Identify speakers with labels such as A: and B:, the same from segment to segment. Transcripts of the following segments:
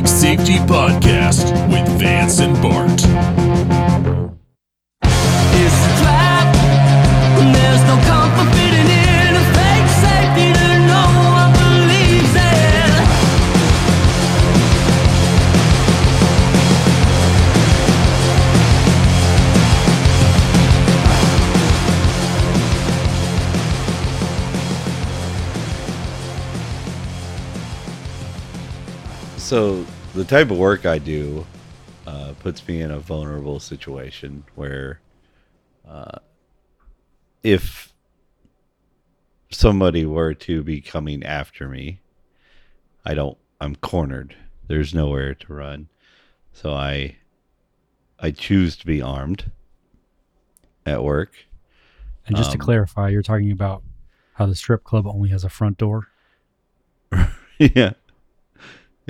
A: Public Safety Podcast with Vance and Bart.
B: It's a trap. There's no comfort fitting in a fake safety that no one believes in.
C: So the type of work I do uh, puts me in a vulnerable situation where, uh, if somebody were to be coming after me, I don't. I'm cornered. There's nowhere to run, so I. I choose to be armed at work.
D: And just to
C: Um,
D: clarify, you're talking about how the strip club only has a front door.
C: yeah,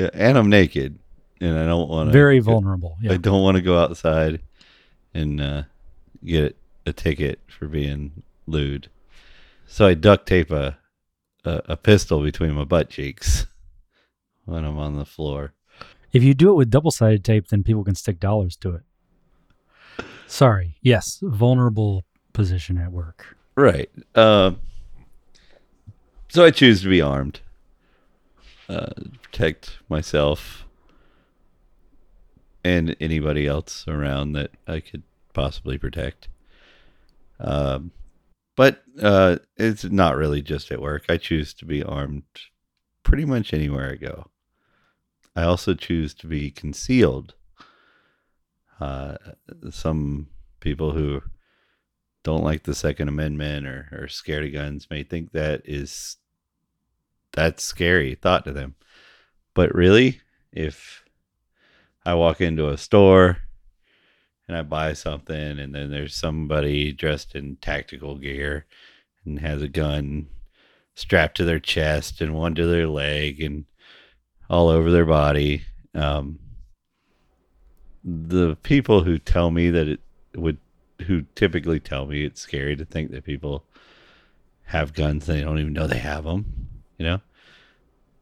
C: yeah, and I'm naked, and I don't want to.
D: Very vulnerable. Yeah.
C: I don't want to go outside and uh, get a ticket for being lewd. So I duct tape a, a a pistol between my butt cheeks when I'm on the floor.
D: If you do it with double sided tape, then people can stick dollars to it. Sorry. Yes. Vulnerable position at work.
C: Right. Uh, so I choose to be armed. Uh, protect myself and anybody else around that I could possibly protect. Um, but uh, it's not really just at work. I choose to be armed pretty much anywhere I go. I also choose to be concealed. Uh, some people who don't like the Second Amendment or are scared of guns may think that is that's scary thought to them. But really, if I walk into a store and I buy something and then there's somebody dressed in tactical gear and has a gun strapped to their chest and one to their leg and all over their body, um, the people who tell me that it would who typically tell me it's scary to think that people have guns and they don't even know they have them. You know,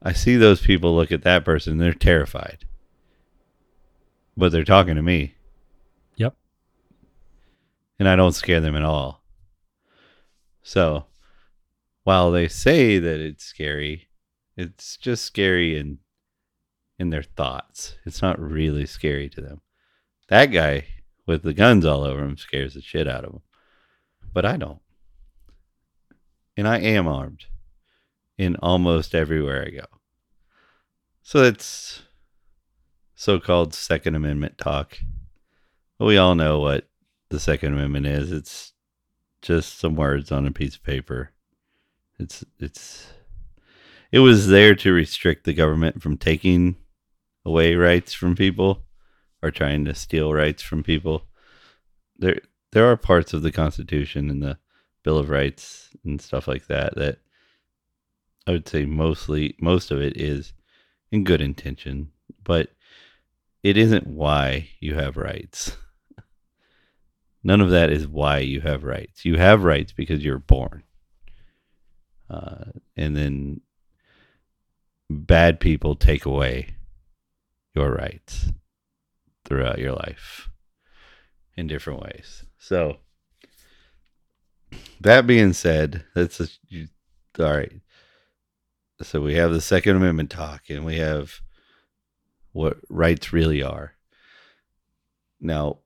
C: I see those people look at that person they're terrified, but they're talking to me,
D: Yep.
C: and I don't scare them at all. So, while they say that it's scary, it's just scary in in their thoughts. It's not really scary to them. That guy with the guns all over him scares the shit out of him. But I don't. And I am armed in almost everywhere I go. So that's so called Second Amendment talk. We all know what the Second Amendment is. It's just some words on a piece of paper. It's it's it was there to restrict the government from taking away rights from people or trying to steal rights from people. There there are parts of the Constitution and the Bill of Rights and stuff like that that I would say mostly most of it is in good intention, but it isn't why you have rights. None of that is why you have rights. You have rights because you're born. Uh, and then bad people take away your rights throughout your life in different ways. So, that being said, that's a, you, all right. So we have the Second Amendment talk, and we have what rights really are. Now,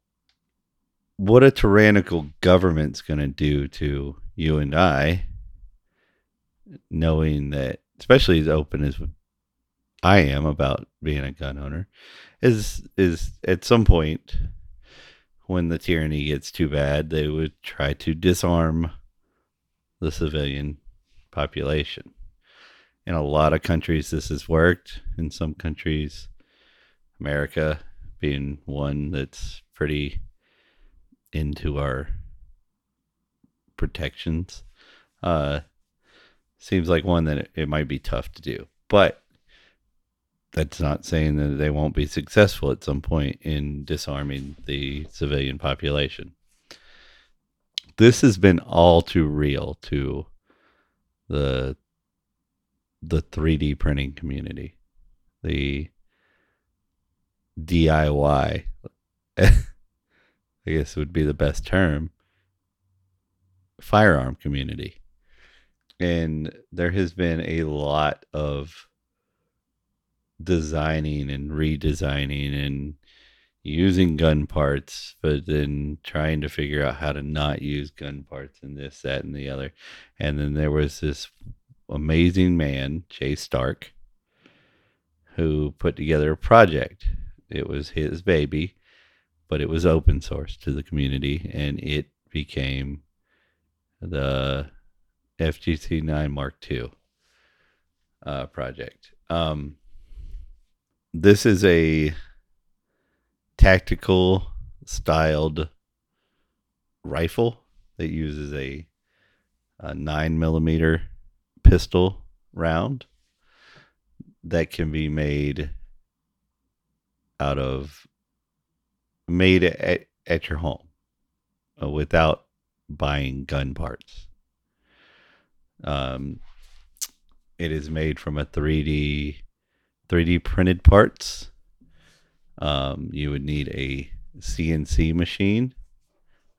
C: what a tyrannical government's going to do to you and I, knowing that, especially as open as I am about being a gun owner, is is at some point when the tyranny gets too bad, they would try to disarm the civilian population. In a lot of countries, this has worked. In some countries, America being one that's pretty into our protections, uh, seems like one that it, it might be tough to do. But that's not saying that they won't be successful at some point in disarming the civilian population. This has been all too real to the the 3D printing community. The DIY, I guess would be the best term, firearm community. And there has been a lot of designing and redesigning and using gun parts, but then trying to figure out how to not use gun parts and this, that, and the other. And then there was this amazing man, Jay Stark, who put together a project. It was his baby, but it was open source to the community, and it became the FGC 9 Mark II uh, project. Um, this is a tactical styled rifle that uses a, a nine millimeter pistol round that can be made out of made at, at your home uh, without buying gun parts. Um, it is made from a 3D 3D printed parts. Um, you would need a CNC machine,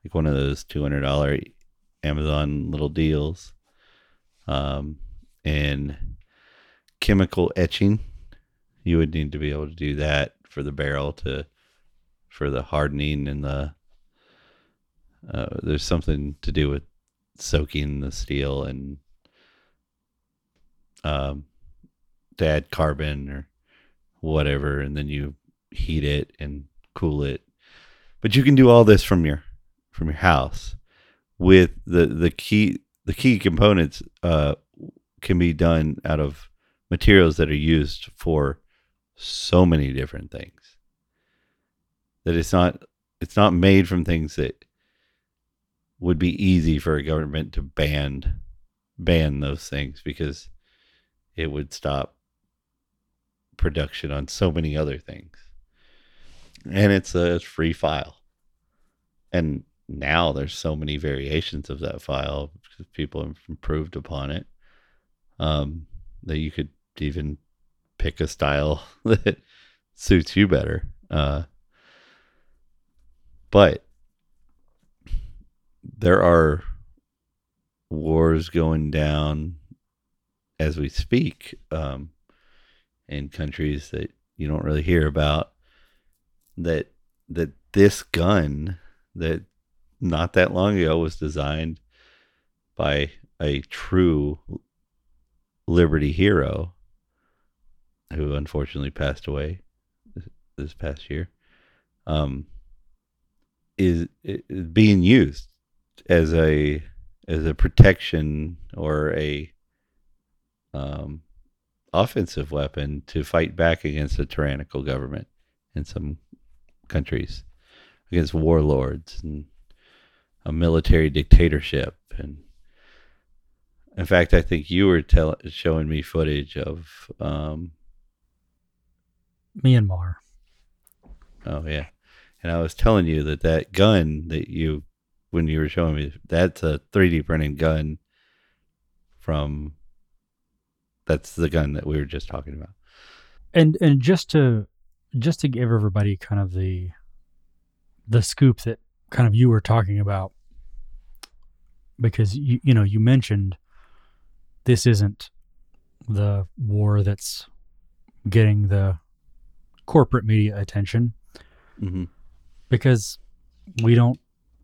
C: like one of those two hundred dollar Amazon little deals, um, and chemical etching. You would need to be able to do that for the barrel to for the hardening and the. Uh, there's something to do with soaking the steel and um, to add carbon or whatever, and then you heat it and cool it. But you can do all this from your from your house with the the key the key components uh, can be done out of materials that are used for so many different things that it's not it's not made from things that would be easy for a government to ban ban those things because it would stop production on so many other things. And it's a free file. And now there's so many variations of that file because people have improved upon it. Um, that you could even pick a style that suits you better. Uh, but there are wars going down as we speak um, in countries that you don't really hear about that that this gun that not that long ago was designed by a true liberty hero who unfortunately passed away this, past year um, is, is being used as a as a protection or a um, offensive weapon to fight back against a tyrannical government in some countries, against warlords and a military dictatorship. And in fact, I think you were tell- showing me footage of. Um,
D: Myanmar.
C: oh yeah, and I was telling you that that gun that you, when you were showing me, that's a 3D printed gun from that's the gun that we were just talking about.
D: and and just to just to give everybody kind of the the scoop that kind of you were talking about because you you know you mentioned this isn't the war that's getting the corporate media attention
C: Mm-hmm.
D: because we don't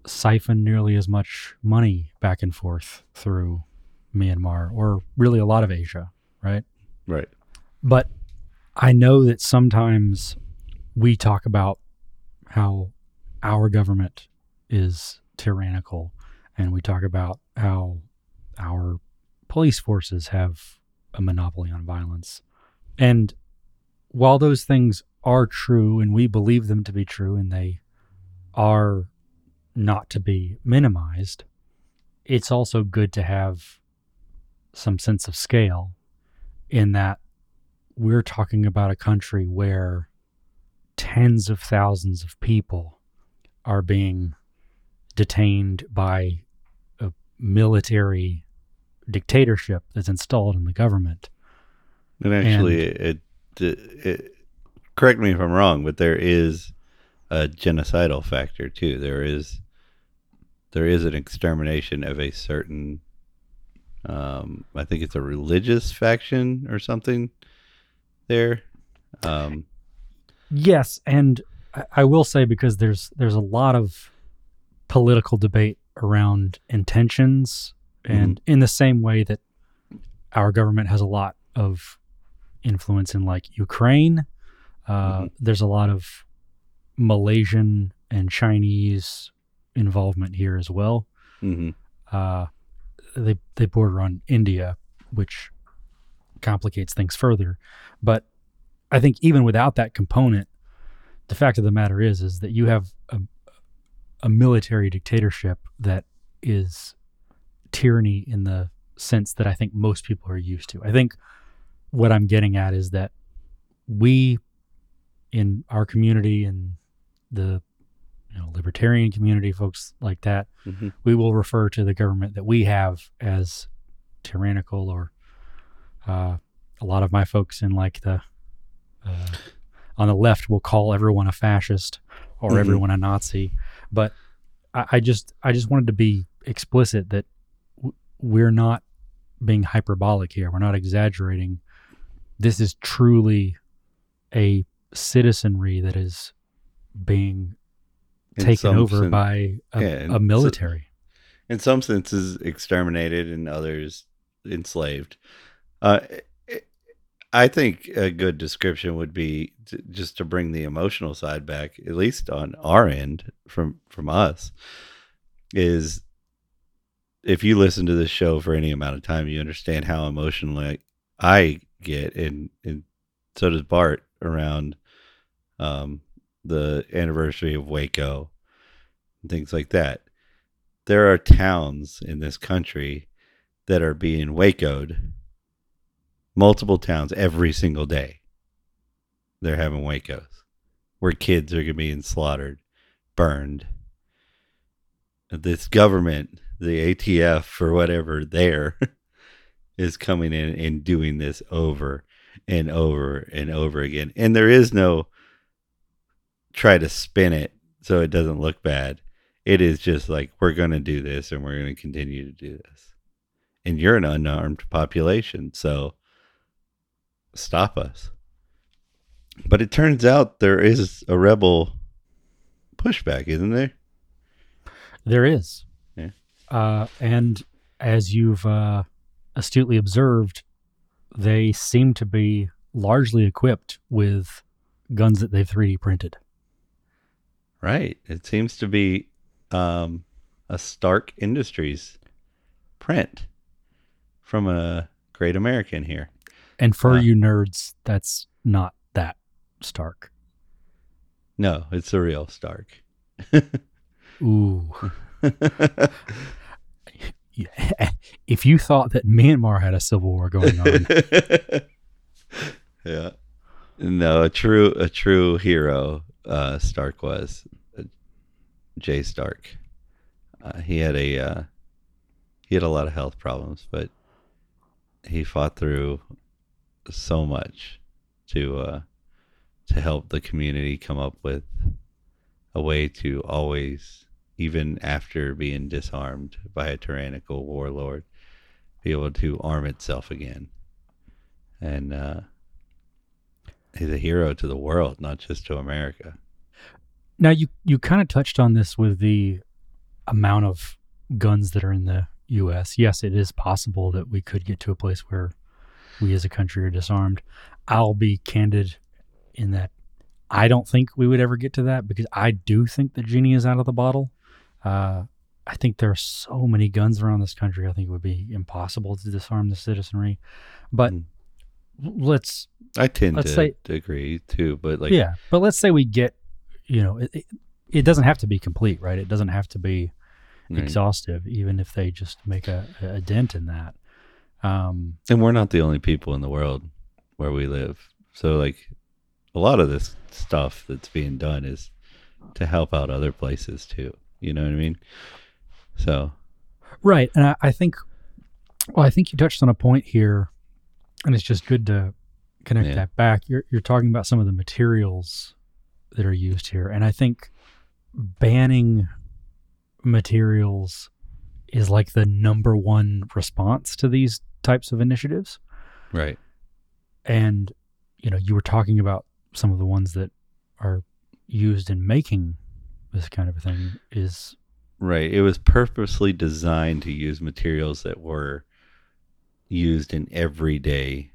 D: siphon nearly as much money back and forth through Myanmar or really a lot of Asia, right?
C: Right.
D: But I know that sometimes we talk about how our government is tyrannical and we talk about how our police forces have a monopoly on violence. And while those things are true and we believe them to be true and they are not to be minimized, it's also good to have some sense of scale in that we're talking about a country where tens of thousands of people are being detained by a military dictatorship that's installed in the government.
C: And actually, it, it, it correct me if I'm wrong, but there is a genocidal factor too. There is there is an extermination of a certain um I think it's a religious faction or something there. Um
D: Yes, and I, I will say because there's there's a lot of political debate around intentions, and in the same way that our government has a lot of influence in like Ukraine, uh,
C: Mhm.
D: there's a lot of Malaysian and Chinese involvement here as well.
C: mhm.
D: Uh, they they border on India, which complicates things further. But I think even without that component, the fact of the matter is is that you have a, a military dictatorship that is tyranny in the sense that I think most people are used to. I think what I'm getting at is that we in our community and the you know libertarian community folks like that
C: Mhm.
D: we will refer to the government that we have as tyrannical or uh, a lot of my folks in like the uh, on the left will call everyone a fascist or
C: Mhm.
D: everyone a Nazi. But I, I just I just wanted to be explicit that we're not being hyperbolic here. We're not exaggerating. This is truly a citizenry that is being
C: In
D: taken over
C: sen-
D: by a,
C: yeah,
D: a
C: so-
D: military.
C: in some senses exterminated and others enslaved. Uh, I think a good description would be to, just to bring the emotional side back, at least on our end from from us, is if you listen to this show for any amount of time, you understand how emotionally I get, and and so does Bart around um, the anniversary of Waco and things like that. There are towns in this country that are being wacoed multiple towns every single day. They're having wacos where kids are being slaughtered burned. This government the atf or whatever there is coming in and doing this over and over and over again. And there is no try to spin it so it doesn't look bad. It is just like we're going to do this and we're going to continue to do this. And you're an unarmed population so stop us. But it turns out there is a rebel pushback isn't there?
D: There is. Uh, and as you've uh, astutely observed, they seem to be largely equipped with guns that they've 3D printed.
C: right it seems to be um, a stark industries print from a great american here
D: And for
C: Uh.
D: you nerds, that's not that stark.
C: no it's a real stark
D: Ooh. if you thought that Myanmar had a civil war going on,
C: yeah. No, a true a true hero uh Stark was uh, Jay Stark. Uh, he had a uh, he had a lot of health problems, but he fought through so much to uh to help the community come up with a way to always even after being disarmed by a tyrannical warlord be able to arm itself again and uh he's a hero to the world not just to america
D: Now you you kind of touched on this with the amount of guns that are in the U.S. Yes, it is possible that we could get to a place where we as a country are disarmed. I'll be candid in that I don't think we would ever get to that because I do think the genie is out of the bottle. Uh, I think there are so many guns around this country. I think it would be impossible to disarm the citizenry. But
C: Mm.
D: let's
C: i tend
D: Let's
C: to,
D: say-
C: agree too but like
D: yeah, but let's say we get, you know, it, it, it doesn't have to be complete, right? It doesn't have to be
C: right.
D: exhaustive, even if they just make a, a dent in that. Um,
C: and we're not the only people in the world where we live so like a lot of this stuff that's being done is to help out other places too you know what i mean so
D: right, and I, I think, well, I think you touched on a point here, and it's just good to connect
C: Yeah.
D: that back, you're you're talking about some of the materials that are used here, and I think banning materials is like the number one response to these types of initiatives.
C: Right.
D: And you know, you were talking about some of the ones that are used in making this kind of a thing. Is
C: Right. It was purposely designed to use materials that were used in everyday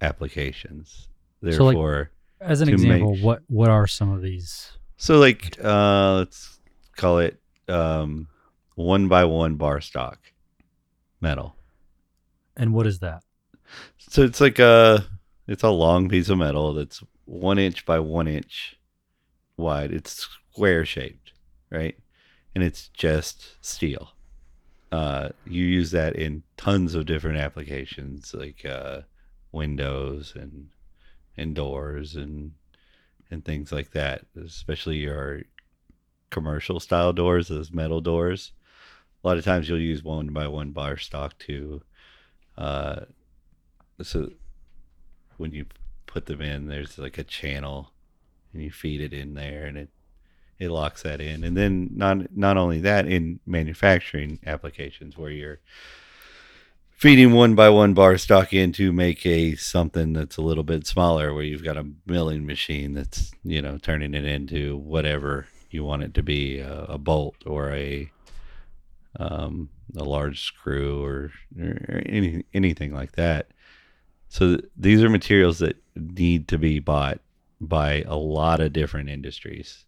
C: applications.
D: So, like-
C: Therefore,
D: as an example,
C: make-
D: what what are some of these?
C: so like uh let's call it um one by one bar stock metal.
D: And what is that?
C: So it's like a it's a long piece of metal that's one inch by one inch wide. It's square shaped, right? And it's just steel. Uh, you use that in tons of different applications, like uh, windows and and doors and and things like that. Especially your commercial style doors, those metal doors. A lot of times you'll use one by one bar stock to uh, so when you put them in there's like a channel and you feed it in there and it it locks that in and then not not only that in manufacturing applications where you're feeding one by one bar stock in to make a something that's a little bit smaller where you've got a milling machine that's you know turning it into whatever you want it to be a, a bolt or a um, a large screw or, or any, anything like that. So th- these are materials that need to be bought by a lot of different industries.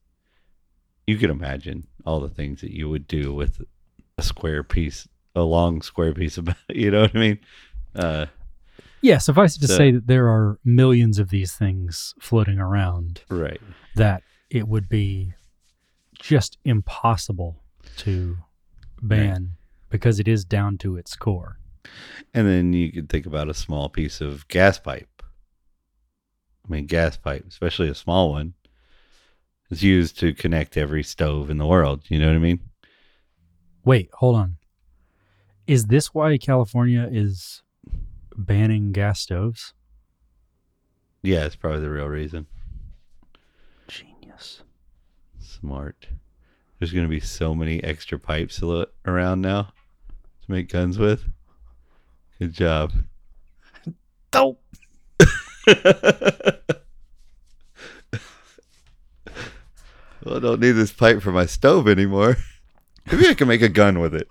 C: You can imagine all the things that you would do with a square piece, a long square piece of, you know what I mean? Uh,
D: Yeah, suffice it to
C: So-
D: say that there are millions of these things floating around
C: right.
D: that it would be just impossible to ban because it is down to its core.
C: And then you could think about a small piece of gas pipe. I mean, gas pipe, especially a small one, is used to connect every stove in the world. You know what I mean?
D: Wait, hold on. Is this why California is banning gas stoves?
C: Yeah, it's probably the real reason.
D: Genius.
C: Smart. There's going to be so many extra pipes around now to make guns with. Good job.
D: Dope.
C: well, I don't need this pipe for my stove anymore. Maybe I can make a gun with it.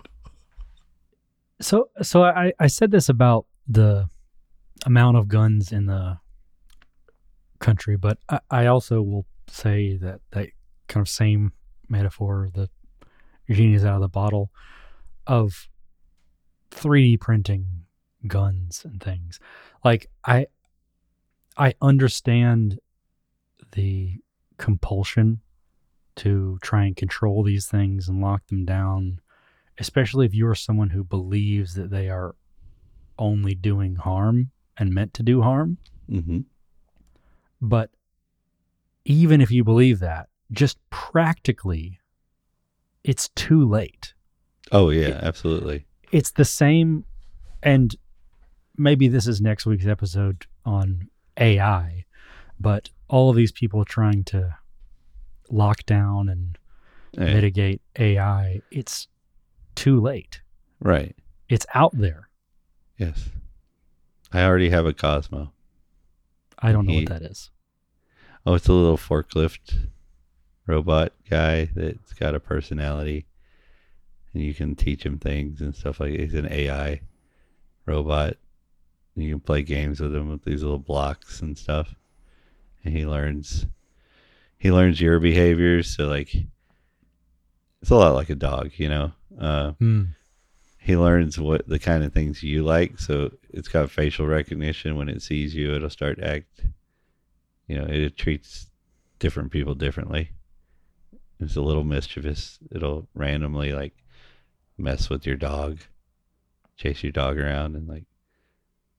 D: So, so I, I said this about the amount of guns in the country, but I, I also will say that that kind of same metaphor, the genie is out of the bottle, of 3D printing guns and things. Like I, I understand the compulsion to try and control these things and lock them down especially if you're someone who believes that they are only doing harm and meant to do harm.
C: Mm-hmm.
D: But even if you believe that, just practically, it's too late.
C: Oh, yeah, absolutely.
D: It's the same, and maybe this is next week's episode on AI, but all of these people trying to lock down and
C: Hey,
D: mitigate AI, it's too late.
C: right.
D: It's out there.
C: Yes. I already have a Cozmo.
D: I don't know
C: He-
D: what that is.
C: Oh, it's a little forklift robot guy that's got a personality, and you can teach him things and stuff like. He's an AI robot. You can play games with him with these little blocks and stuff, and he learns. He learns your behaviors. So like, it's a lot like a dog, you know. Uh,
D: Hmm.
C: he learns what the kind of things you like. So it's got facial recognition. When it sees you, it'll start to act. You know, it treats different people differently. It's a little mischievous. It'll randomly like mess with your dog, chase your dog around, and like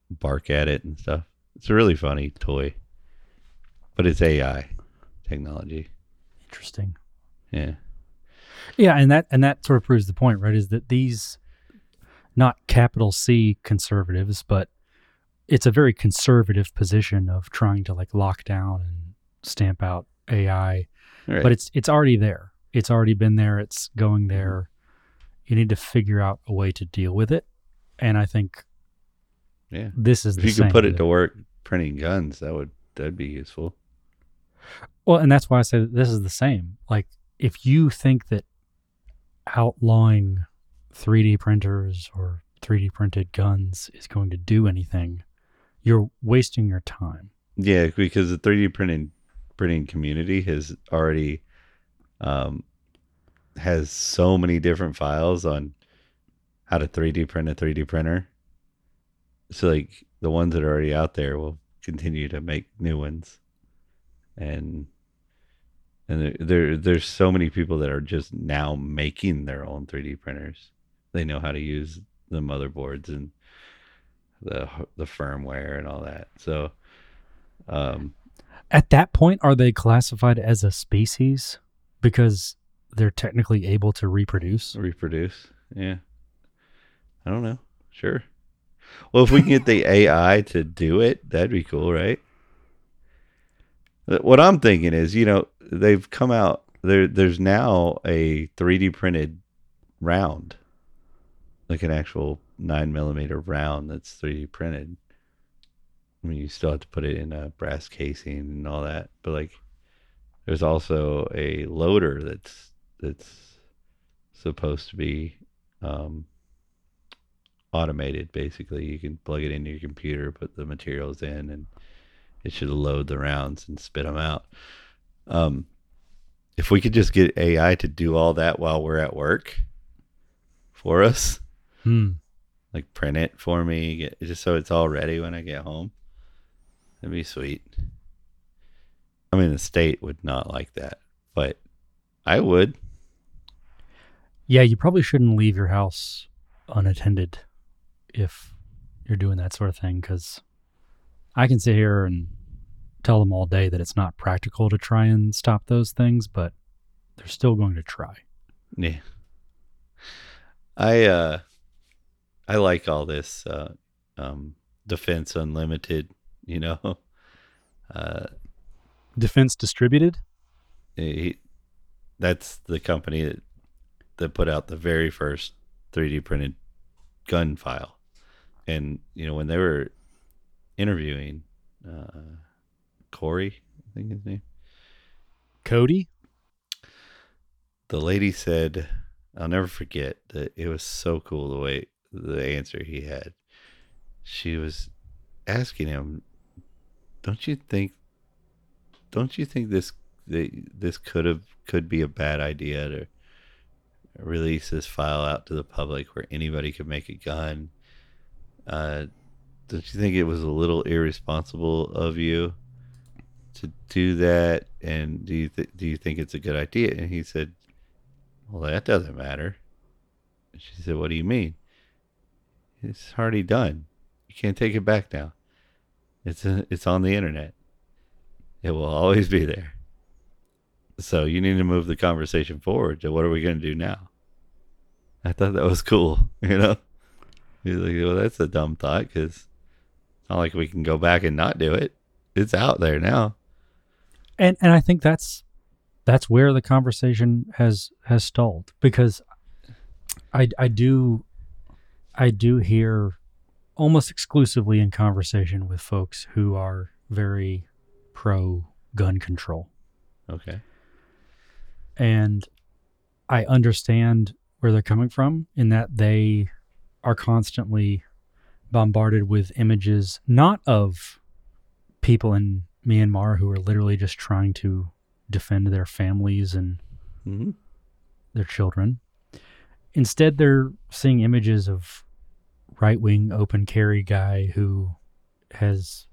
C: bark at it and stuff. It's a really funny toy, but it's AI technology.
D: Interesting.
C: Yeah.
D: Yeah, and that and that sort of proves the point, right? Is that these not capital C conservatives, but it's a very conservative position of trying to like lock down and stamp out AI,
C: Right.
D: but it's it's already there. It's already been there. It's going mm-hmm. there. You need to figure out a way to deal with it, and I think
C: yeah.
D: this is
C: If
D: the
C: you could put it to work printing guns, that would that'd be useful.
D: Well, and that's why I say that this is the same. Like, if you think that outlawing 3D printers or 3D printed guns is going to do anything, you're wasting your time.
C: Yeah, because the 3D printing printing community has already um has so many different files on how to 3D print a 3D printer. So like the ones that are already out there will continue to make new ones. And and there, there there's so many people that are just now making their own 3D printers. They know how to use the motherboards and the the firmware and all that. So um
D: At that point, are they classified as a species because they're technically able to reproduce?
C: reproduce. Yeah. I don't know. Sure. Well, if we can get the AI to do it, that'd be cool, right? What I'm thinking is, you know, they've come out there. There's now a 3D printed round, like an actual nine millimeter round that's 3D printed. I mean, you still have to put it in a brass casing and all that, but like, there's also a loader that's that's supposed to be um, automated. Basically, you can plug it into your computer, put the materials in, and it should load the rounds and spit them out. Um, if we could just get AI to do all that while we're at work for us,
D: Hmm.
C: like print it for me, get, just so it's all ready when I get home, that'd be sweet. I mean, the state would not like that, but I would.
D: Yeah, you probably shouldn't leave your house unattended if you're doing that sort of thing because I can sit here and tell them all day that it's not practical to try and stop those things, but they're still going to try.
C: Yeah. I uh I like all this uh um defense unlimited, you know. Uh
D: Defense distributed?
C: he, that's the company that that put out the very first 3D printed gun file. And you know when they were interviewing uh Corey, I think his name
D: Cody?
C: the lady said, I'll never forget that it was so cool the way the answer he had. She was asking him, "Don't you think? Don't you think this this could have could be a bad idea to release this file out to the public where anybody could make a gun? Uh, don't you think it was a little irresponsible of you?" To do that, and do you th- do you think it's a good idea? And he said, well, that doesn't matter. And She said, What do you mean? It's already done. You can't take it back now. It's a, it's on the internet. It will always be there. So you need to move the conversation forward to what are we going to do now? I thought that was cool. You know, he's like, well, that's a dumb thought because not like we can go back and not do it. It's out there now.
D: And and I think that's that's where the conversation has has stalled because I I do I do hear almost exclusively in conversation with folks who are very pro gun control
C: Okay.
D: and I understand where they're coming from in that they are constantly bombarded with images not of people in Myanmar who are literally just trying to defend their families and
C: hmm
D: their children. Instead, they're seeing images of right wing open carry guy who has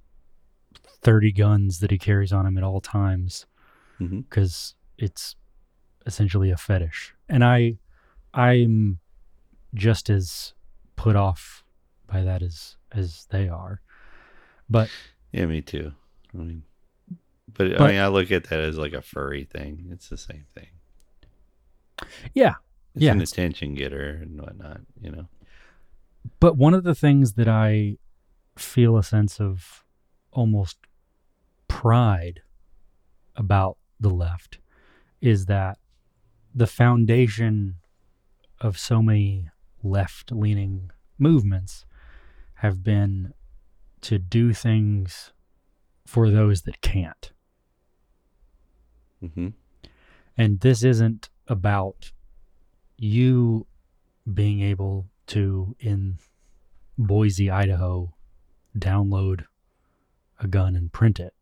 D: 30 guns that he carries on him at all times because it's essentially a fetish. And I, I'm just as put off by that as as they are. But
C: Yeah, me too. I mean, but, I mean, I look at that as like a furry thing. It's the same thing.
D: yeah,
C: It's
D: Yeah,
C: an attention getter and whatnot, you know.
D: But one of the things that I feel a sense of almost pride about the left is that the foundation of so many left leaning movements have been to do things for those that can't.
C: hmm
D: And this isn't about you being able to, in Boise, Idaho, download a gun and print it.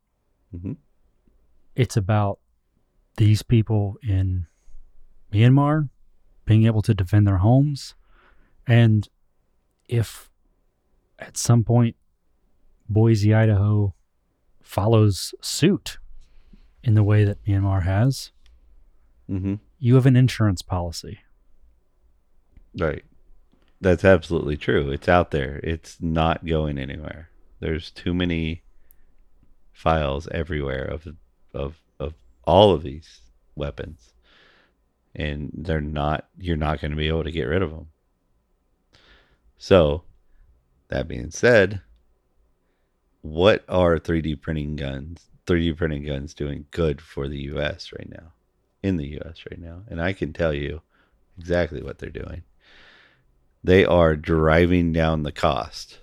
C: hmm
D: It's about these people in Myanmar being able to defend their homes. And if at some point Boise, Idaho follows suit in the way that Myanmar has,
C: hmm
D: you have an insurance policy.
C: Right. That's absolutely true. It's out there. It's not going anywhere. There's too many files everywhere of of of all of these weapons. And they're not you're not going to be able to get rid of them. So, that being said, what are 3D printing guns 3D printing guns doing good for the US right now? In the US right now. And I can tell you exactly what they're doing they are driving down the cost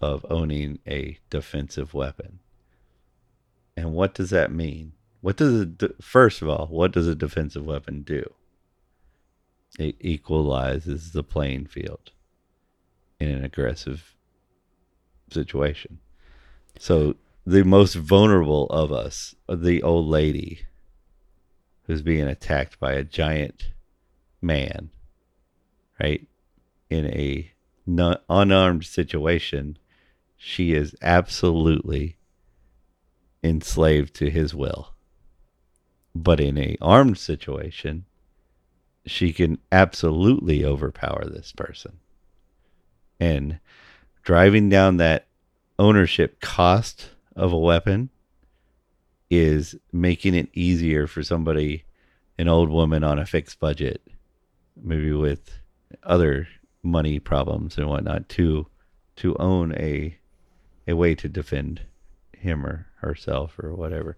C: of owning a defensive weapon. And what does that mean? What does it first of all, what does a defensive weapon do? It equalizes the playing field in an aggressive situation. So the most vulnerable of us, the old lady who's being attacked by a giant man, right? in a non- unarmed situation, she is absolutely enslaved to his will. But in a armed situation, she can absolutely overpower this person. And driving down that ownership cost of a weapon is making it easier for somebody, an old woman on a fixed budget, maybe with other money problems and whatnot to to own a a way to defend him or herself or whatever.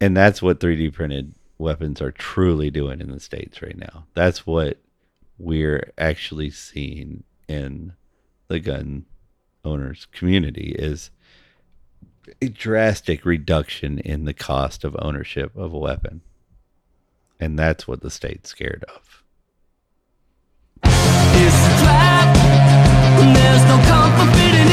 C: And that's what 3D printed weapons are truly doing in the states right now. That's what we're actually seeing in the gun owners community is a drastic reduction in the cost of ownership of a weapon. And that's what the state's scared of.
B: It's a trap. There's no comfort